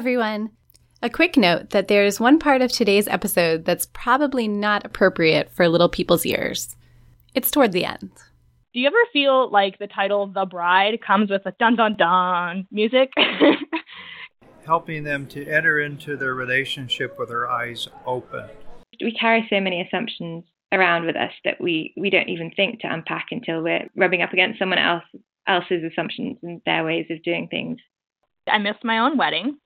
everyone. A quick note that there's one part of today's episode that's probably not appropriate for little people's ears. It's toward the end. Do you ever feel like the title The Bride comes with a dun dun dun music? Helping them to enter into their relationship with their eyes open. We carry so many assumptions around with us that we, we don't even think to unpack until we're rubbing up against someone else else's assumptions and their ways of doing things. I missed my own wedding.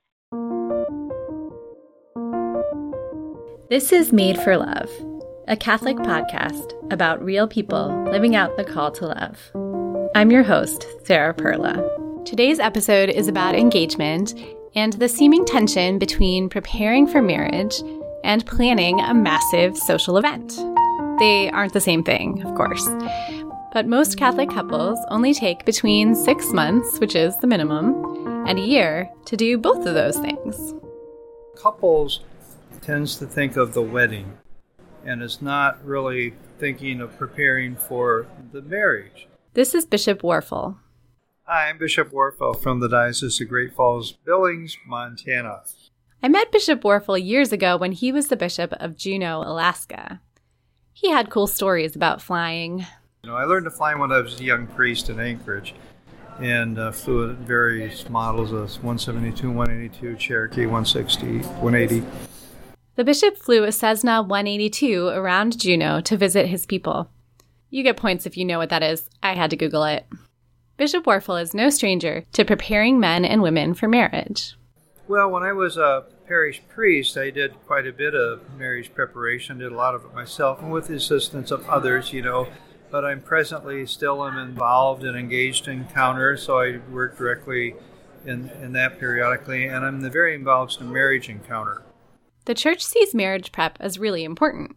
This is Made for Love, a Catholic podcast about real people living out the call to love. I'm your host, Sarah Perla. Today's episode is about engagement and the seeming tension between preparing for marriage and planning a massive social event. They aren't the same thing, of course. But most Catholic couples only take between six months, which is the minimum, and a year to do both of those things. Couples tends to think of the wedding and is not really thinking of preparing for the marriage. This is Bishop Warfel. Hi, I'm Bishop Warfel from the Diocese of Great Falls, Billings, Montana. I met Bishop Warfel years ago when he was the bishop of Juneau, Alaska. He had cool stories about flying. You know, I learned to fly when I was a young priest in Anchorage and uh, flew various models of 172, 182, Cherokee 160, 180. The bishop flew a Cessna 182 around Juneau to visit his people. You get points if you know what that is. I had to Google it. Bishop Warfel is no stranger to preparing men and women for marriage. Well, when I was a parish priest, I did quite a bit of marriage preparation, did a lot of it myself, and with the assistance of others, you know. But I'm presently still am involved and engaged in encounter, so I work directly in, in that periodically, and I'm very involved in marriage encounter. The church sees marriage prep as really important.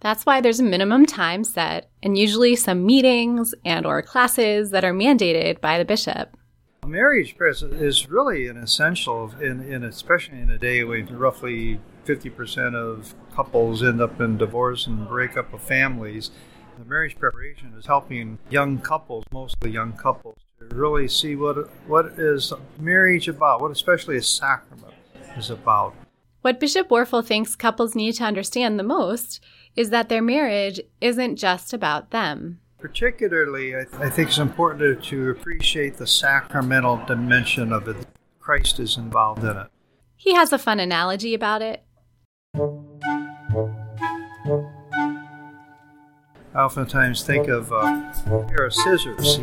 That's why there's a minimum time set and usually some meetings and or classes that are mandated by the bishop. Marriage prep is really an essential, in, in especially in a day when roughly 50% of couples end up in divorce and breakup of families. The marriage preparation is helping young couples, mostly young couples, to really see what what is marriage about, what especially a sacrament is about. What Bishop Warfel thinks couples need to understand the most is that their marriage isn't just about them. Particularly, I, th- I think it's important to, to appreciate the sacramental dimension of it. Christ is involved in it. He has a fun analogy about it. I oftentimes think of a pair of scissors.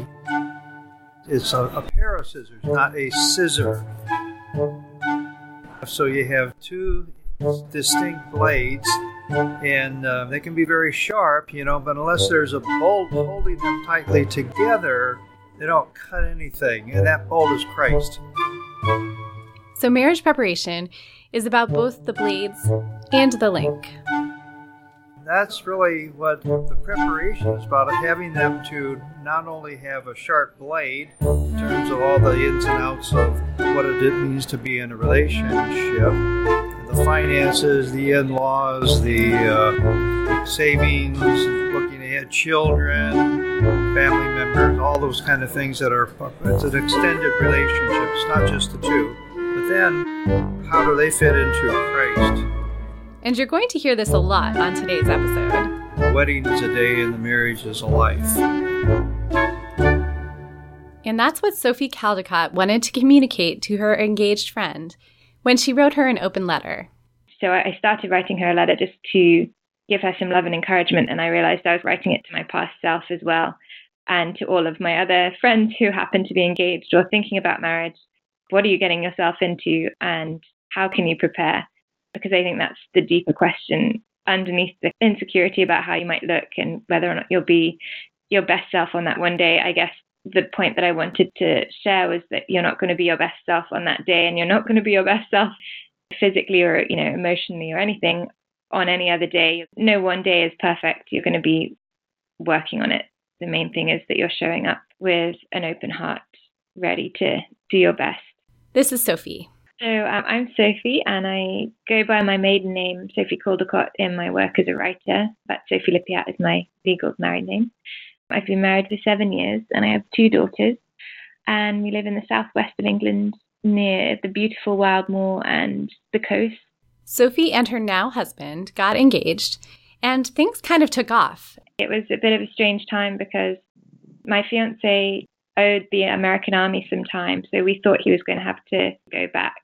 It's a, a pair of scissors, not a scissor. So you have two distinct blades, and uh, they can be very sharp, you know, but unless there's a bolt holding them tightly together, they don't cut anything, and that bolt is Christ. So, marriage preparation is about both the blades and the link. That's really what the preparation is about having them to not only have a sharp blade in terms of all the ins and outs of what it means to be in a relationship, the finances, the in laws, the uh, savings, looking ahead, children, family members, all those kind of things that are, it's an extended relationship, it's not just the two. But then, how do they fit into Christ? And you're going to hear this a lot on today's episode. The wedding is a day and the marriage is a life. And that's what Sophie Caldecott wanted to communicate to her engaged friend when she wrote her an open letter. So I started writing her a letter just to give her some love and encouragement, and I realized I was writing it to my past self as well, and to all of my other friends who happen to be engaged or thinking about marriage. What are you getting yourself into, and how can you prepare? Because I think that's the deeper question underneath the insecurity about how you might look and whether or not you'll be your best self on that one day. I guess the point that I wanted to share was that you're not going to be your best self on that day and you're not going to be your best self physically or you know emotionally or anything on any other day. No one day is perfect. You're going to be working on it. The main thing is that you're showing up with an open heart, ready to do your best. This is Sophie. So um, I'm Sophie, and I go by my maiden name, Sophie Caldecott, in my work as a writer. But Sophie Lippiatt is my legal married name. I've been married for seven years, and I have two daughters. And we live in the southwest of England, near the beautiful Wild Moor and the coast. Sophie and her now husband got engaged, and things kind of took off. It was a bit of a strange time because my fiance owed the American Army some time, so we thought he was going to have to go back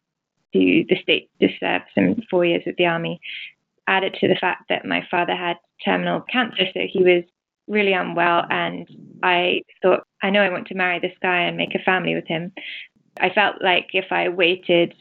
to the state to serve some four years with the Army. Added to the fact that my father had terminal cancer, so he was really unwell, and I thought, I know I want to marry this guy and make a family with him. I felt like if I waited,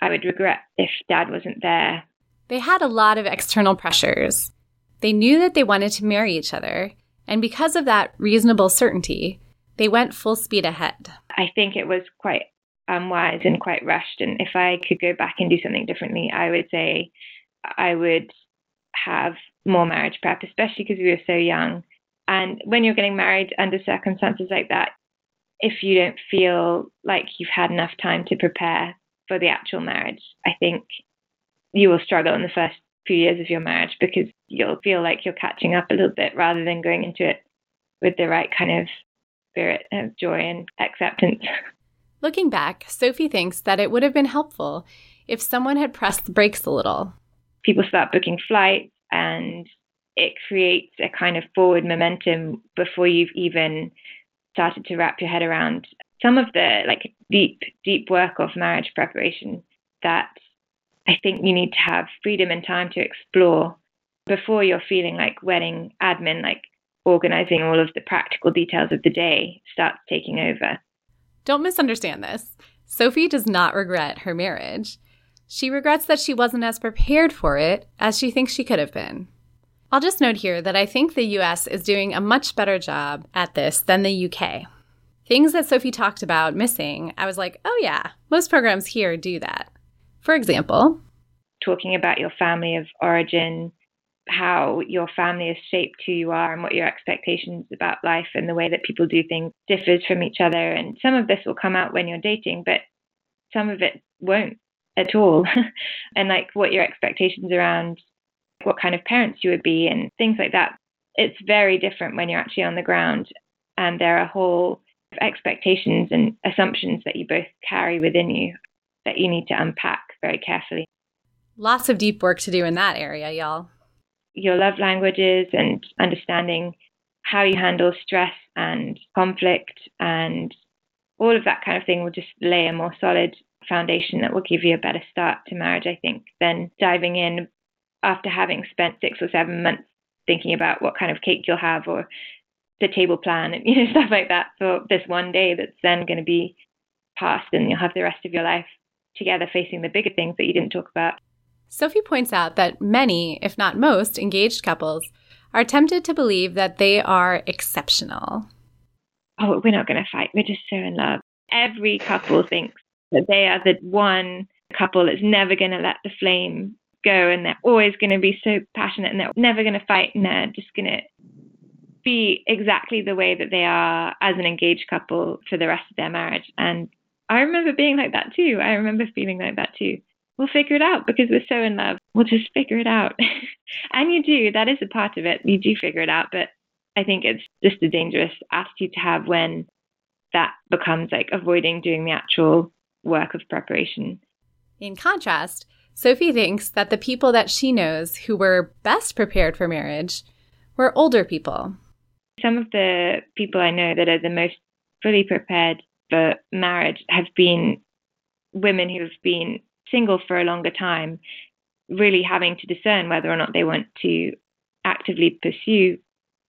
I would regret if dad wasn't there. They had a lot of external pressures. They knew that they wanted to marry each other, and because of that reasonable certainty, they went full speed ahead. I think it was quite Um, unwise and quite rushed. And if I could go back and do something differently, I would say I would have more marriage prep, especially because we were so young. And when you're getting married under circumstances like that, if you don't feel like you've had enough time to prepare for the actual marriage, I think you will struggle in the first few years of your marriage because you'll feel like you're catching up a little bit rather than going into it with the right kind of spirit of joy and acceptance. Looking back, Sophie thinks that it would have been helpful if someone had pressed the brakes a little. People start booking flights and it creates a kind of forward momentum before you've even started to wrap your head around some of the like deep, deep work of marriage preparation that I think you need to have freedom and time to explore before you're feeling like wedding admin, like organizing all of the practical details of the day starts taking over. Don't misunderstand this. Sophie does not regret her marriage. She regrets that she wasn't as prepared for it as she thinks she could have been. I'll just note here that I think the US is doing a much better job at this than the UK. Things that Sophie talked about missing, I was like, oh yeah, most programs here do that. For example, talking about your family of origin, how your family has shaped who you are and what your expectations about life and the way that people do things differs from each other. And some of this will come out when you're dating, but some of it won't at all. and like what your expectations around what kind of parents you would be and things like that. It's very different when you're actually on the ground and there are whole expectations and assumptions that you both carry within you that you need to unpack very carefully. Lots of deep work to do in that area, y'all. Your love languages and understanding how you handle stress and conflict and all of that kind of thing will just lay a more solid foundation that will give you a better start to marriage, I think, than diving in after having spent six or seven months thinking about what kind of cake you'll have or the table plan and you know stuff like that for this one day that's then going to be past and you'll have the rest of your life together facing the bigger things that you didn't talk about. Sophie points out that many, if not most, engaged couples are tempted to believe that they are exceptional. Oh, we're not going to fight. We're just so in love. Every couple thinks that they are the one couple that's never going to let the flame go and they're always going to be so passionate and they're never going to fight and they're just going to be exactly the way that they are as an engaged couple for the rest of their marriage. And I remember being like that too. I remember feeling like that too. We'll figure it out because we're so in love. We'll just figure it out. and you do. That is a part of it. You do figure it out. But I think it's just a dangerous attitude to have when that becomes like avoiding doing the actual work of preparation. In contrast, Sophie thinks that the people that she knows who were best prepared for marriage were older people. Some of the people I know that are the most fully prepared for marriage have been women who have been single for a longer time, really having to discern whether or not they want to actively pursue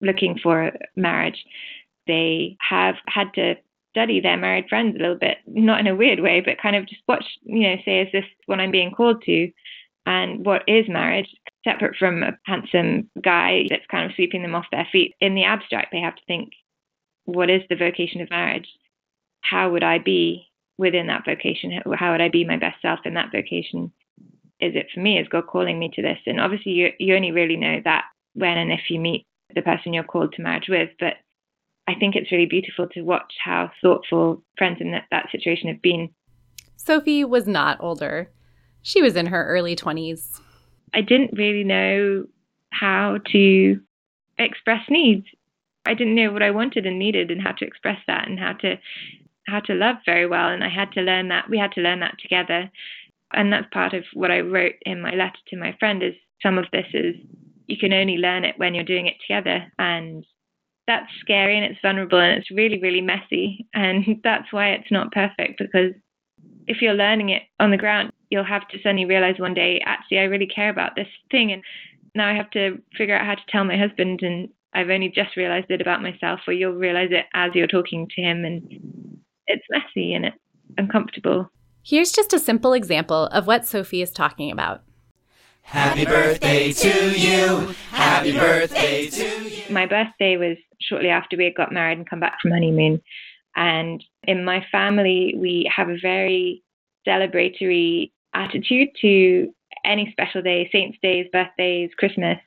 looking for marriage. They have had to study their married friends a little bit, not in a weird way, but kind of just watch, you know, say, is this what I'm being called to? And what is marriage? Separate from a handsome guy that's kind of sweeping them off their feet. In the abstract, they have to think, what is the vocation of marriage? How would I be within that vocation? How would I be my best self in that vocation? Is it for me? Is God calling me to this? And obviously, you, you only really know that when and if you meet the person you're called to marriage with. But I think it's really beautiful to watch how thoughtful friends in that, that situation have been. Sophie was not older. She was in her early 20s. I didn't really know how to express needs. I didn't know what I wanted and needed and how to express that and how to how to love very well. And I had to learn that. We had to learn that together. And that's part of what I wrote in my letter to my friend is some of this is you can only learn it when you're doing it together. And that's scary and it's vulnerable and it's really, really messy. And that's why it's not perfect because if you're learning it on the ground, you'll have to suddenly realize one day, actually, I really care about this thing. And now I have to figure out how to tell my husband. And I've only just realized it about myself, or you'll realize it as you're talking to him. And it's messy and it's uncomfortable. Here's just a simple example of what Sophie is talking about. Happy birthday to you. Happy birthday to you. My birthday was shortly after we had got married and come back from honeymoon. And in my family, we have a very celebratory attitude to any special day, saints' days, birthdays, Christmas.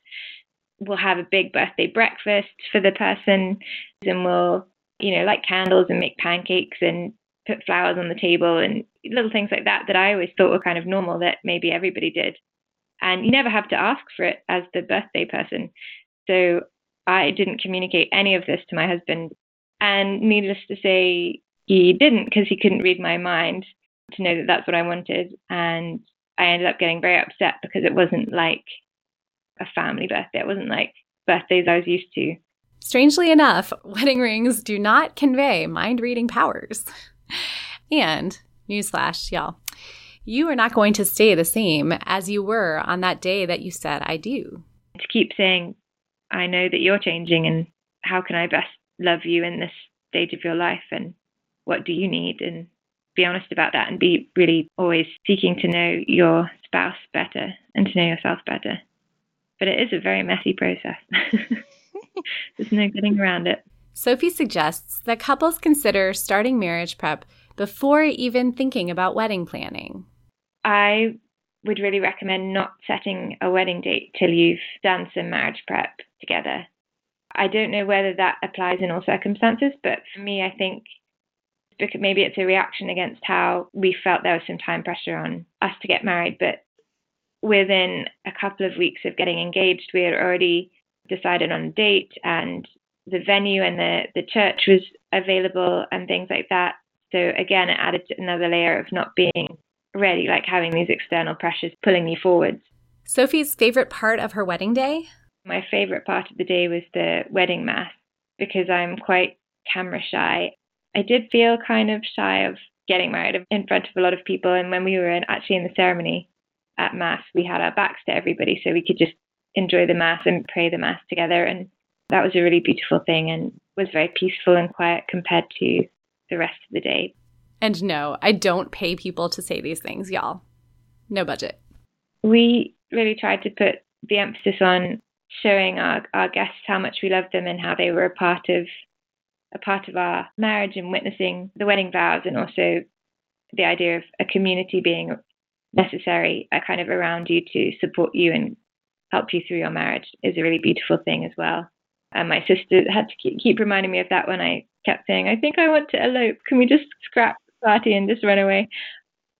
We'll have a big birthday breakfast for the person and we'll, you know, light candles and make pancakes and put flowers on the table and little things like that that I always thought were kind of normal that maybe everybody did. And you never have to ask for it as the birthday person. So I didn't communicate any of this to my husband. And needless to say, he didn't because he couldn't read my mind to know that that's what I wanted. And I ended up getting very upset because it wasn't like a family birthday. It wasn't like birthdays I was used to. Strangely enough, wedding rings do not convey mind reading powers. And, newsflash, y'all, you are not going to stay the same as you were on that day that you said, I do. To keep saying, I know that you're changing, and how can I best love you in this stage of your life, and what do you need? And be honest about that and be really always seeking to know your spouse better and to know yourself better. But it is a very messy process. There's no getting around it. Sophie suggests that couples consider starting marriage prep before even thinking about wedding planning. I would really recommend not setting a wedding date till you've done some marriage prep together. I don't know whether that applies in all circumstances, but for me, I think maybe it's a reaction against how we felt there was some time pressure on us to get married. But within a couple of weeks of getting engaged, we had already decided on a date and the venue and the, the church was available and things like that. So again, it added another layer of not being ready, like having these external pressures pulling you forwards. Sophie's favorite part of her wedding day? My favorite part of the day was the wedding mass because I'm quite camera shy I did feel kind of shy of getting married in front of a lot of people. And when we were in, actually in the ceremony at Mass, we had our backs to everybody so we could just enjoy the Mass and pray the Mass together. And that was a really beautiful thing and was very peaceful and quiet compared to the rest of the day. And no, I don't pay people to say these things, y'all. No budget. We really tried to put the emphasis on showing our, our guests how much we loved them and how they were a part of a part of our marriage and witnessing the wedding vows and also the idea of a community being necessary a kind of around you to support you and help you through your marriage is a really beautiful thing as well. And my sister had to keep, reminding me of that when I kept saying, I think I want to elope. Can we just scrap the party and just run away?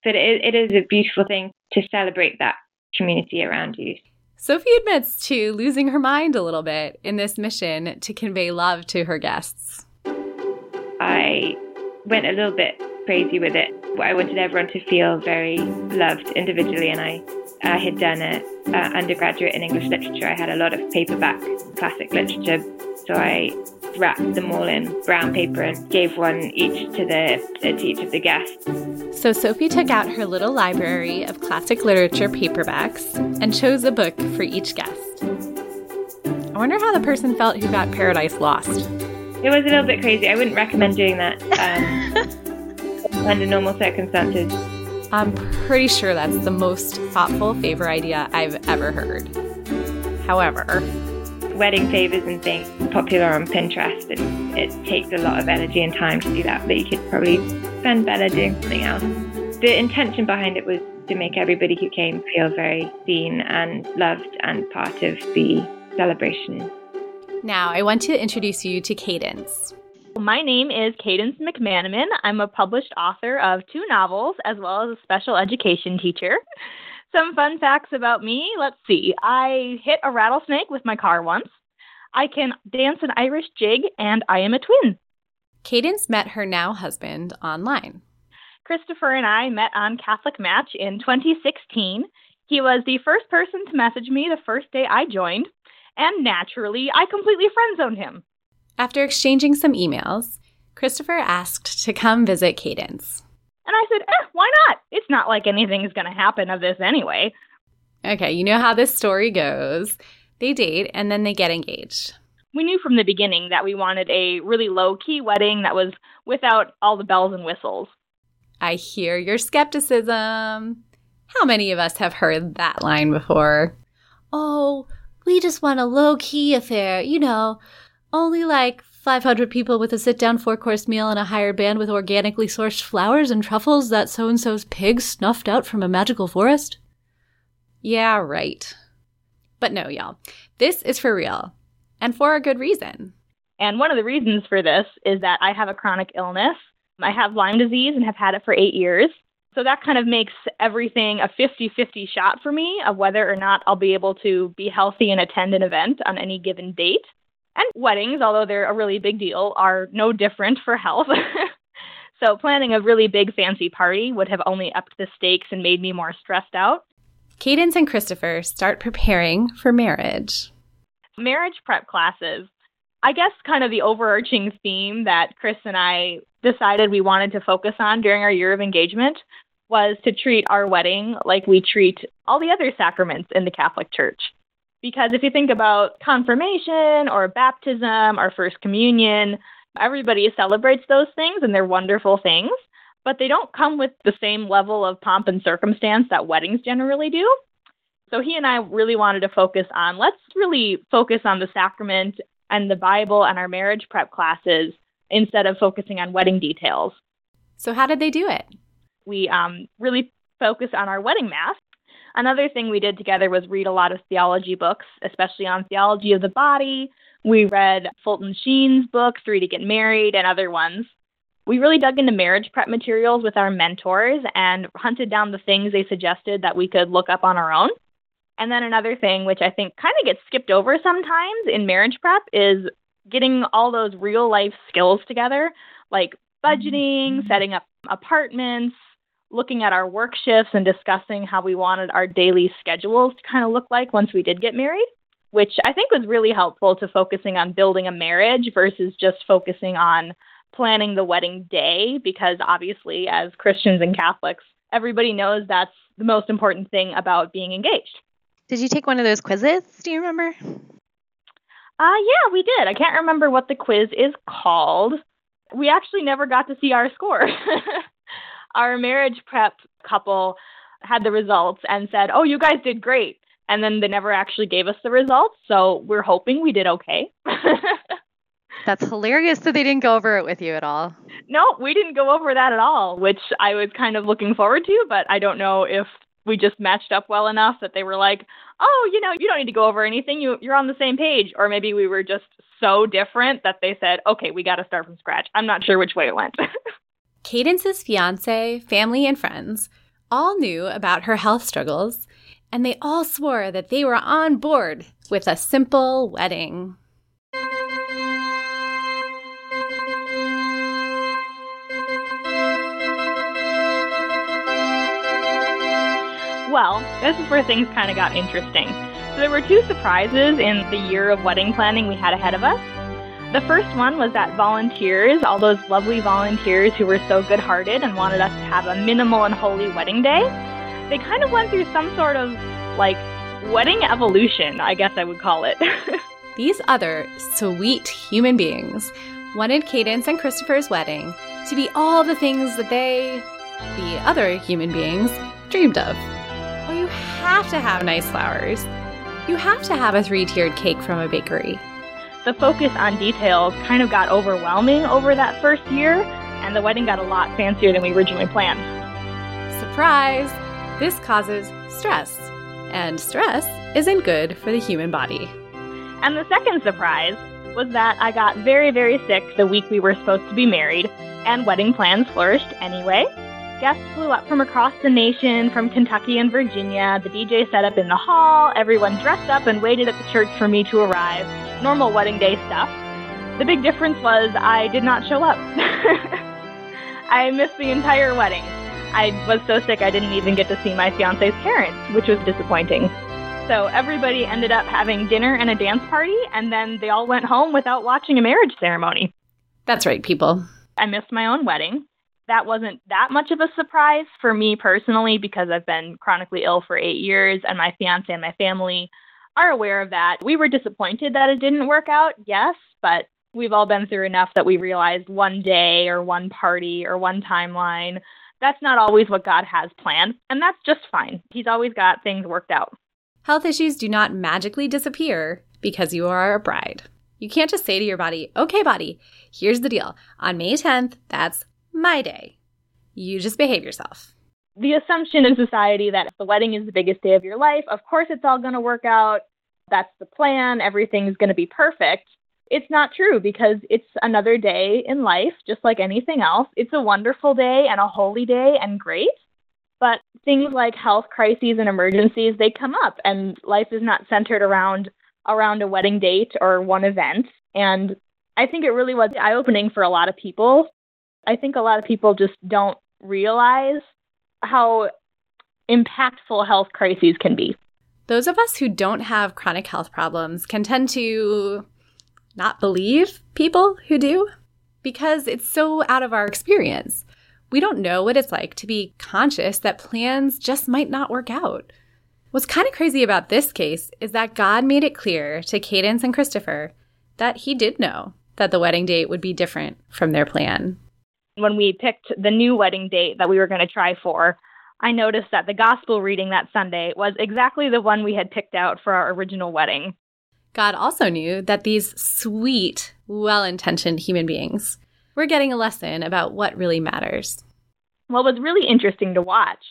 But it, it is a beautiful thing to celebrate that community around you. Sophie admits to losing her mind a little bit in this mission to convey love to her guests. I went a little bit crazy with it. I wanted everyone to feel very loved individually, and I, I had done a, a undergraduate in English literature. I had a lot of paperback classic literature, so I wrapped them all in brown paper and gave one each to the to each of the guests. So Sophie took out her little library of classic literature paperbacks and chose a book for each guest. I wonder how the person felt who got Paradise Lost. It was a little bit crazy. I wouldn't recommend doing that um, under normal circumstances. I'm pretty sure that's the most thoughtful favor idea I've ever heard. However, wedding favors and things popular on Pinterest, and it takes a lot of energy and time to do that. But you could probably spend better doing something else. The intention behind it was to make everybody who came feel very seen and loved and part of the celebration. Now, I want to introduce you to Cadence. My name is Cadence McManaman. I'm a published author of two novels as well as a special education teacher. Some fun facts about me. Let's see. I hit a rattlesnake with my car once. I can dance an Irish jig, and I am a twin. Cadence met her now husband online. Christopher and I met on Catholic Match in 2016. He was the first person to message me the first day I joined, and naturally, I completely friend zoned him. After exchanging some emails, Christopher asked to come visit Cadence. And I said, eh, why not? It's not like anything's going to happen of this anyway. Okay, you know how this story goes. They date and then they get engaged. We knew from the beginning that we wanted a really low key wedding that was without all the bells and whistles. I hear your skepticism. How many of us have heard that line before? Oh, we just want a low key affair, you know, only like 500 people with a sit down four course meal and a hired band with organically sourced flowers and truffles that so and so's pig snuffed out from a magical forest? Yeah, right. But no, y'all. This is for real. And for a good reason. And one of the reasons for this is that I have a chronic illness. I have Lyme disease and have had it for eight years. So that kind of makes everything a 50 50 shot for me of whether or not I'll be able to be healthy and attend an event on any given date. And weddings, although they're a really big deal, are no different for health. so planning a really big fancy party would have only upped the stakes and made me more stressed out. Cadence and Christopher start preparing for marriage. Marriage prep classes. I guess kind of the overarching theme that Chris and I decided we wanted to focus on during our year of engagement was to treat our wedding like we treat all the other sacraments in the Catholic Church. Because if you think about confirmation or baptism or First Communion, everybody celebrates those things and they're wonderful things, but they don't come with the same level of pomp and circumstance that weddings generally do. So he and I really wanted to focus on let's really focus on the sacrament and the Bible and our marriage prep classes instead of focusing on wedding details. So, how did they do it? We um, really focused on our wedding mass. Another thing we did together was read a lot of theology books, especially on theology of the body. We read Fulton Sheen's book, Three to Get Married, and other ones. We really dug into marriage prep materials with our mentors and hunted down the things they suggested that we could look up on our own. And then another thing, which I think kind of gets skipped over sometimes in marriage prep, is getting all those real life skills together, like budgeting, mm-hmm. setting up apartments, looking at our work shifts, and discussing how we wanted our daily schedules to kind of look like once we did get married, which I think was really helpful to focusing on building a marriage versus just focusing on planning the wedding day, because obviously, as Christians and Catholics, everybody knows that's the most important thing about being engaged. Did you take one of those quizzes? Do you remember? Uh, yeah, we did. I can't remember what the quiz is called. We actually never got to see our score. our marriage prep couple had the results and said, "Oh, you guys did great." And then they never actually gave us the results, so we're hoping we did okay. That's hilarious that they didn't go over it with you at all. No, we didn't go over that at all, which I was kind of looking forward to, but I don't know if we just matched up well enough that they were like, "Oh, you know, you don't need to go over anything. You you're on the same page." Or maybe we were just so different that they said, "Okay, we got to start from scratch." I'm not sure which way it went. Cadence's fiance, family, and friends all knew about her health struggles, and they all swore that they were on board with a simple wedding. Well, this is where things kind of got interesting. So there were two surprises in the year of wedding planning we had ahead of us. The first one was that volunteers, all those lovely volunteers who were so good hearted and wanted us to have a minimal and holy wedding day, they kind of went through some sort of like wedding evolution, I guess I would call it. These other sweet human beings wanted Cadence and Christopher's wedding to be all the things that they, the other human beings, dreamed of. Well, you have to have nice flowers. You have to have a three tiered cake from a bakery. The focus on details kind of got overwhelming over that first year, and the wedding got a lot fancier than we originally planned. Surprise! This causes stress, and stress isn't good for the human body. And the second surprise was that I got very, very sick the week we were supposed to be married, and wedding plans flourished anyway. Guests flew up from across the nation, from Kentucky and Virginia. The DJ set up in the hall. Everyone dressed up and waited at the church for me to arrive. Normal wedding day stuff. The big difference was I did not show up. I missed the entire wedding. I was so sick I didn't even get to see my fiance's parents, which was disappointing. So everybody ended up having dinner and a dance party, and then they all went home without watching a marriage ceremony. That's right, people. I missed my own wedding. That wasn't that much of a surprise for me personally because I've been chronically ill for eight years, and my fiance and my family are aware of that. We were disappointed that it didn't work out, yes, but we've all been through enough that we realized one day or one party or one timeline. That's not always what God has planned, and that's just fine. He's always got things worked out. Health issues do not magically disappear because you are a bride. You can't just say to your body, okay, body, here's the deal. On May 10th, that's my day. You just behave yourself. The assumption in society that the wedding is the biggest day of your life, of course it's all going to work out. That's the plan. Everything's going to be perfect. It's not true because it's another day in life, just like anything else. It's a wonderful day and a holy day and great. But things like health crises and emergencies, they come up, and life is not centered around around a wedding date or one event. And I think it really was eye opening for a lot of people. I think a lot of people just don't realize how impactful health crises can be. Those of us who don't have chronic health problems can tend to not believe people who do because it's so out of our experience. We don't know what it's like to be conscious that plans just might not work out. What's kind of crazy about this case is that God made it clear to Cadence and Christopher that he did know that the wedding date would be different from their plan. When we picked the new wedding date that we were going to try for, I noticed that the gospel reading that Sunday was exactly the one we had picked out for our original wedding. God also knew that these sweet, well intentioned human beings were getting a lesson about what really matters. What was really interesting to watch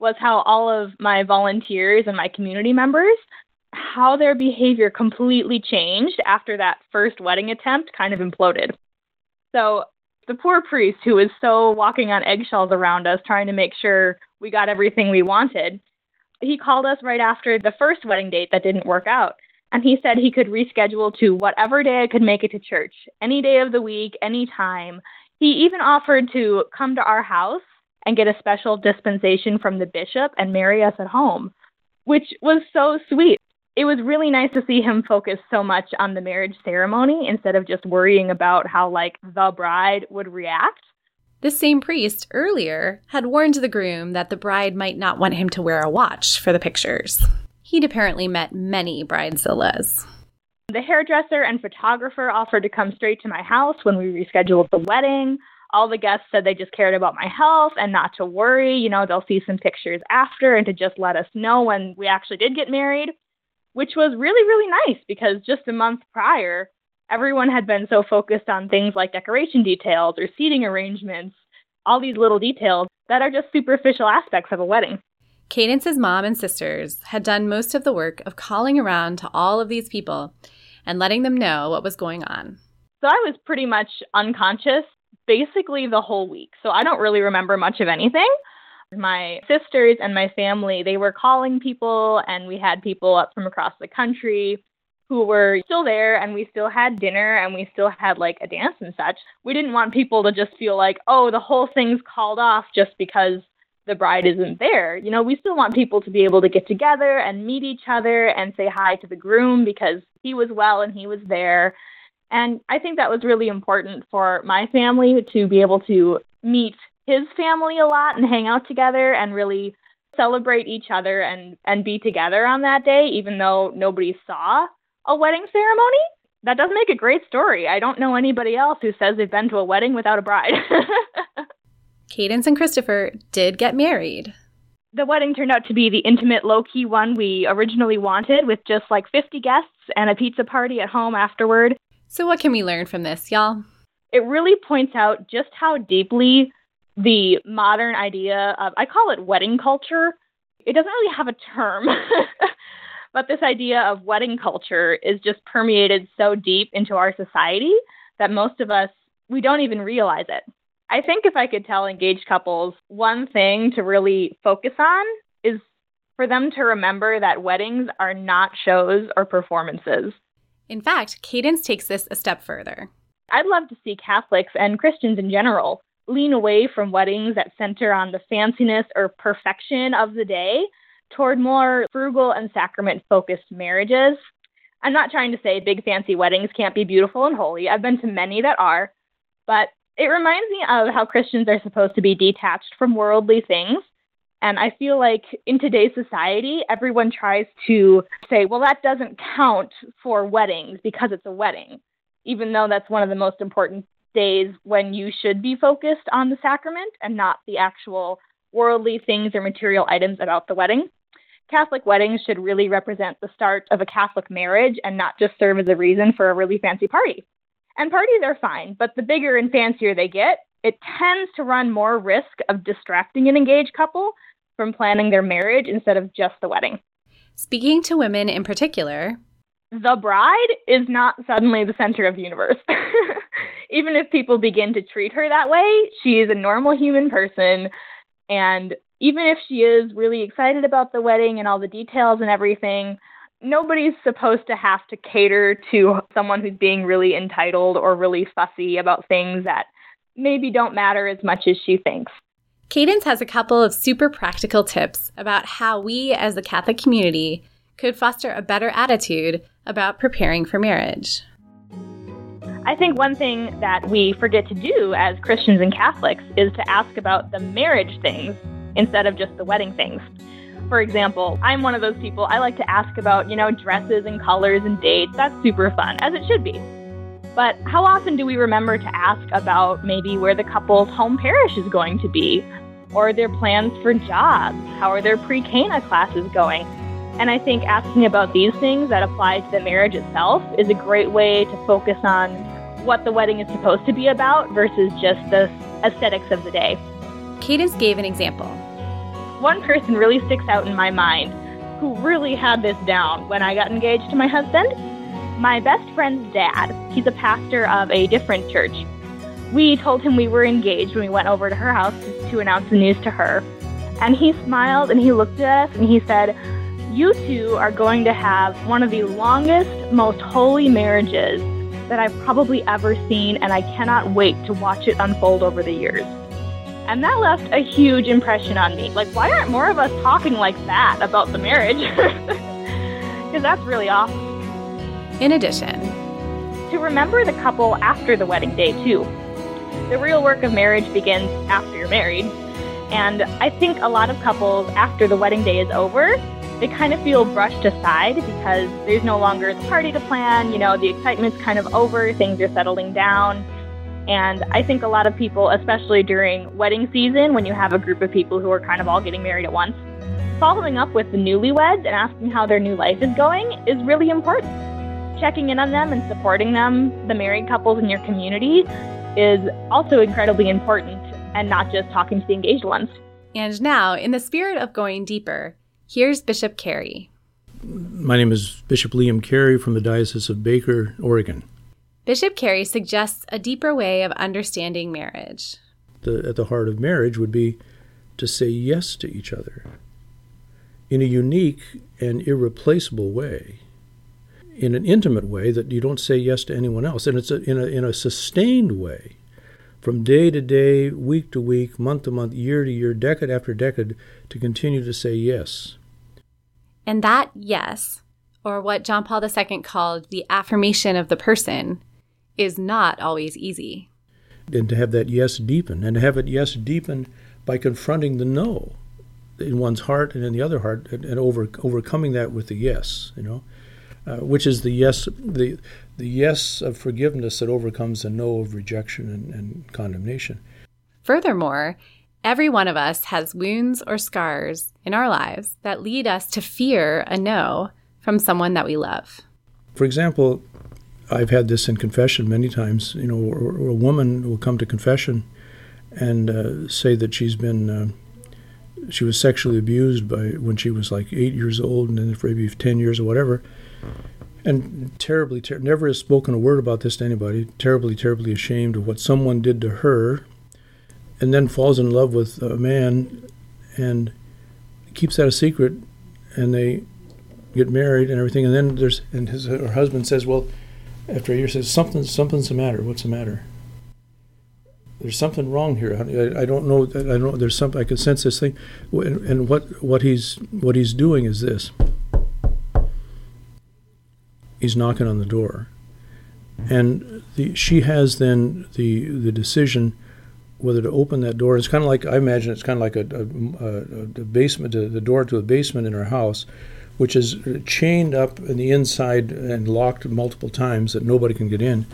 was how all of my volunteers and my community members how their behavior completely changed after that first wedding attempt kind of imploded. So, the poor priest who was so walking on eggshells around us trying to make sure we got everything we wanted, he called us right after the first wedding date that didn't work out. And he said he could reschedule to whatever day I could make it to church, any day of the week, any time. He even offered to come to our house and get a special dispensation from the bishop and marry us at home, which was so sweet. It was really nice to see him focus so much on the marriage ceremony instead of just worrying about how, like, the bride would react. This same priest earlier had warned the groom that the bride might not want him to wear a watch for the pictures. He'd apparently met many bridezillas. The hairdresser and photographer offered to come straight to my house when we rescheduled the wedding all the guests said they just cared about my health and not to worry. You know, they'll see some pictures after and to just let us know when we actually did get married, which was really, really nice because just a month prior, everyone had been so focused on things like decoration details or seating arrangements, all these little details that are just superficial aspects of a wedding. Cadence's mom and sisters had done most of the work of calling around to all of these people and letting them know what was going on. So I was pretty much unconscious basically the whole week. So I don't really remember much of anything. My sisters and my family, they were calling people, and we had people up from across the country who were still there, and we still had dinner, and we still had like a dance and such. We didn't want people to just feel like, oh, the whole thing's called off just because the bride isn't there. You know, we still want people to be able to get together and meet each other and say hi to the groom because he was well and he was there and I think that was really important for my family to be able to meet his family a lot and hang out together and really celebrate each other and, and be together on that day, even though nobody saw a wedding ceremony. That does make a great story. I don't know anybody else who says they've been to a wedding without a bride. Cadence and Christopher did get married. The wedding turned out to be the intimate, low key one we originally wanted, with just like 50 guests and a pizza party at home afterward. So, what can we learn from this, y'all? It really points out just how deeply the modern idea of, I call it wedding culture. It doesn't really have a term, but this idea of wedding culture is just permeated so deep into our society that most of us, we don't even realize it. I think if I could tell engaged couples one thing to really focus on is for them to remember that weddings are not shows or performances. In fact, Cadence takes this a step further. I'd love to see Catholics and Christians in general lean away from weddings that center on the fanciness or perfection of the day toward more frugal and sacrament focused marriages. I'm not trying to say big fancy weddings can't be beautiful and holy. I've been to many that are, but it reminds me of how Christians are supposed to be detached from worldly things. And I feel like in today's society, everyone tries to say, well, that doesn't count for weddings because it's a wedding, even though that's one of the most important days when you should be focused on the sacrament and not the actual worldly things or material items about the wedding. Catholic weddings should really represent the start of a Catholic marriage and not just serve as a reason for a really fancy party. And parties are fine, but the bigger and fancier they get, it tends to run more risk of distracting an engaged couple from planning their marriage instead of just the wedding. Speaking to women in particular, the bride is not suddenly the center of the universe. Even if people begin to treat her that way, she is a normal human person. And even if she is really excited about the wedding and all the details and everything, nobody's supposed to have to cater to someone who's being really entitled or really fussy about things that maybe don't matter as much as she thinks. Cadence has a couple of super practical tips about how we as the Catholic community could foster a better attitude about preparing for marriage. I think one thing that we forget to do as Christians and Catholics is to ask about the marriage things instead of just the wedding things. For example, I'm one of those people, I like to ask about, you know, dresses and colors and dates. That's super fun, as it should be. But how often do we remember to ask about maybe where the couple's home parish is going to be, or their plans for jobs? How are their pre Cana classes going? And I think asking about these things that apply to the marriage itself is a great way to focus on what the wedding is supposed to be about versus just the aesthetics of the day. Cadence gave an example. One person really sticks out in my mind who really had this down when I got engaged to my husband. My best friend's dad, he's a pastor of a different church. We told him we were engaged when we went over to her house to announce the news to her. And he smiled and he looked at us and he said, You two are going to have one of the longest, most holy marriages that I've probably ever seen, and I cannot wait to watch it unfold over the years. And that left a huge impression on me. Like, why aren't more of us talking like that about the marriage? Because that's really awesome. In addition, to remember the couple after the wedding day, too. The real work of marriage begins after you're married. And I think a lot of couples, after the wedding day is over, they kind of feel brushed aside because there's no longer the party to plan. You know, the excitement's kind of over, things are settling down. And I think a lot of people, especially during wedding season, when you have a group of people who are kind of all getting married at once, following up with the newlyweds and asking how their new life is going is really important. Checking in on them and supporting them, the married couples in your community, is also incredibly important, and not just talking to the engaged ones. And now, in the spirit of going deeper, here's Bishop Cary. My name is Bishop Liam Cary from the Diocese of Baker, Oregon. Bishop Cary suggests a deeper way of understanding marriage. The, at the heart of marriage would be to say yes to each other in a unique and irreplaceable way, in an intimate way that you don't say yes to anyone else, and it's a, in, a, in a sustained way, from day to day, week to week, month to month, year to year, decade after decade, to continue to say yes. And that yes, or what John Paul II called the affirmation of the person, is not always easy. And to have that yes deepen, and to have it yes deepen by confronting the no in one's heart and in the other heart, and, and over, overcoming that with the yes, you know, uh, which is the yes, the the yes of forgiveness that overcomes the no of rejection and, and condemnation. Furthermore, every one of us has wounds or scars in our lives that lead us to fear a no from someone that we love. For example, I've had this in confession many times. You know, or, or a woman will come to confession and uh, say that she's been uh, she was sexually abused by when she was like eight years old, and then maybe ten years or whatever, and terribly, ter- never has spoken a word about this to anybody. Terribly, terribly ashamed of what someone did to her, and then falls in love with a man, and keeps that a secret, and they get married and everything. And then there's and his her husband says, well after a year says something something's the matter. What's the matter? There's something wrong here. I, I don't know. I don't. There's something. I can sense this thing, and, and what what he's what he's doing is this. He's knocking on the door, and the, she has then the the decision whether to open that door. It's kind of like I imagine it's kind of like a, a, a basement, the door to a basement in her house, which is chained up in the inside and locked multiple times that nobody can get in,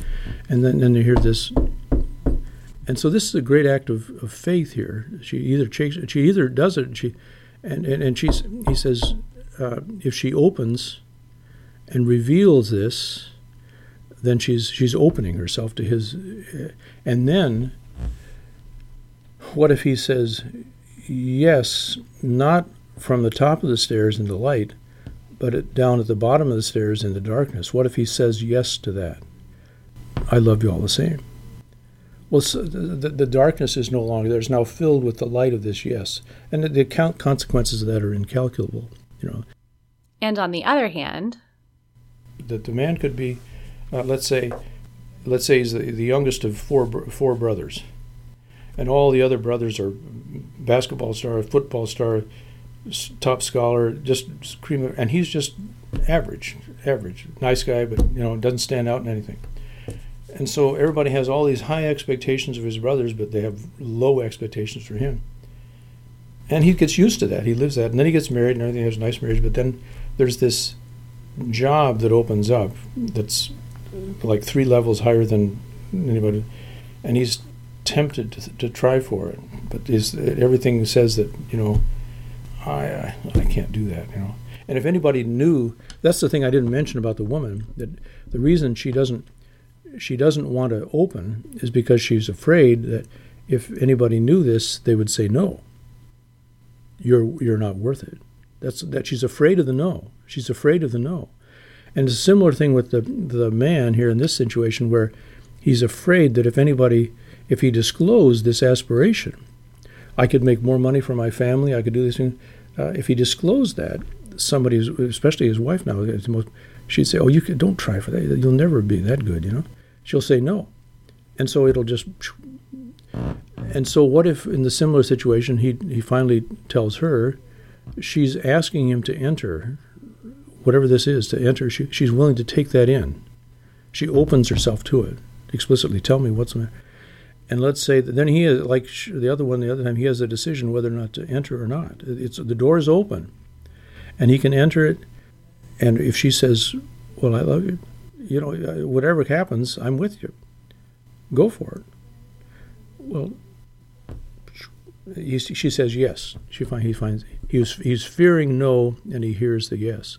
and then then you hear this. And so this is a great act of, of faith here. She either she either does it, and she, and and, and she's he says, uh, if she opens, and reveals this, then she's she's opening herself to his, and then what if he says yes, not from the top of the stairs in the light, but it, down at the bottom of the stairs in the darkness? What if he says yes to that? I love you all the same. Well, so the, the, darkness is no longer there. It's now filled with the light of this yes. And the, the consequences of that are incalculable, you know. And on the other hand, that the man could be, uh, let's say, let's say he's the, the youngest of four four brothers, and all the other brothers are basketball star, football star, top scholar, just cream, and he's just average, average, nice guy, but you know doesn't stand out in anything. And so everybody has all these high expectations of his brothers, but they have low expectations for him. And he gets used to that. He lives that, and then he gets married, and everything has a nice marriage. But then there's this job that opens up that's like three levels higher than anybody, and he's tempted to, to try for it, but is everything says that you know, I, I can't do that, you know. And if anybody knew, that's the thing I didn't mention about the woman. That the reason she doesn't she doesn't want to open is because she's afraid that if anybody knew this, they would say no. You're you're not worth it. That's that she's afraid of the no. She's afraid of the no. And it's a similar thing with the the man here in this situation where he's afraid that if anybody if he disclosed this aspiration, I could make more money for my family, I could do this thing. Uh, if he disclosed that, somebody, especially his wife now, she'd say, "Oh, you can, don't try for that. You'll never be that good," you know. She'll say no, and so it'll just. And so, what if in the similar situation he he finally tells her, she's asking him to enter, whatever this is, to enter. She, she's willing to take that in. She opens herself to it explicitly. Tell me what's the matter. And let's say that then he is like the other one. The other time he has a decision whether or not to enter or not. It's the door is open, and he can enter it. And if she says, "Well, I love you," you know, uh, whatever happens, I'm with you. Go for it. Well, he, she says yes. She find, he finds he was he's fearing no, and he hears the yes.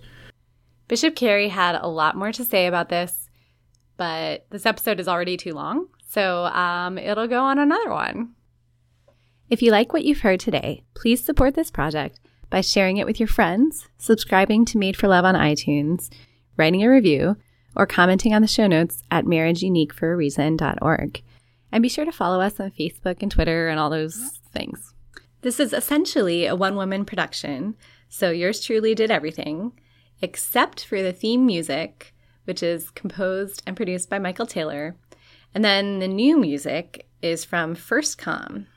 Bishop Cary had a lot more to say about this, but this episode is already too long, so um, it'll go on another one. If you like what you've heard today, please support this project by sharing it with your friends, subscribing to Made for Love on iTunes, writing a review, or commenting on the show notes at marriageuniqueforareason.org. And be sure to follow us on Facebook and Twitter and all those things. This is essentially a one woman production, so yours truly did everything, except for the theme music, which is composed and produced by Michael Taylor. And then the new music is from First Com.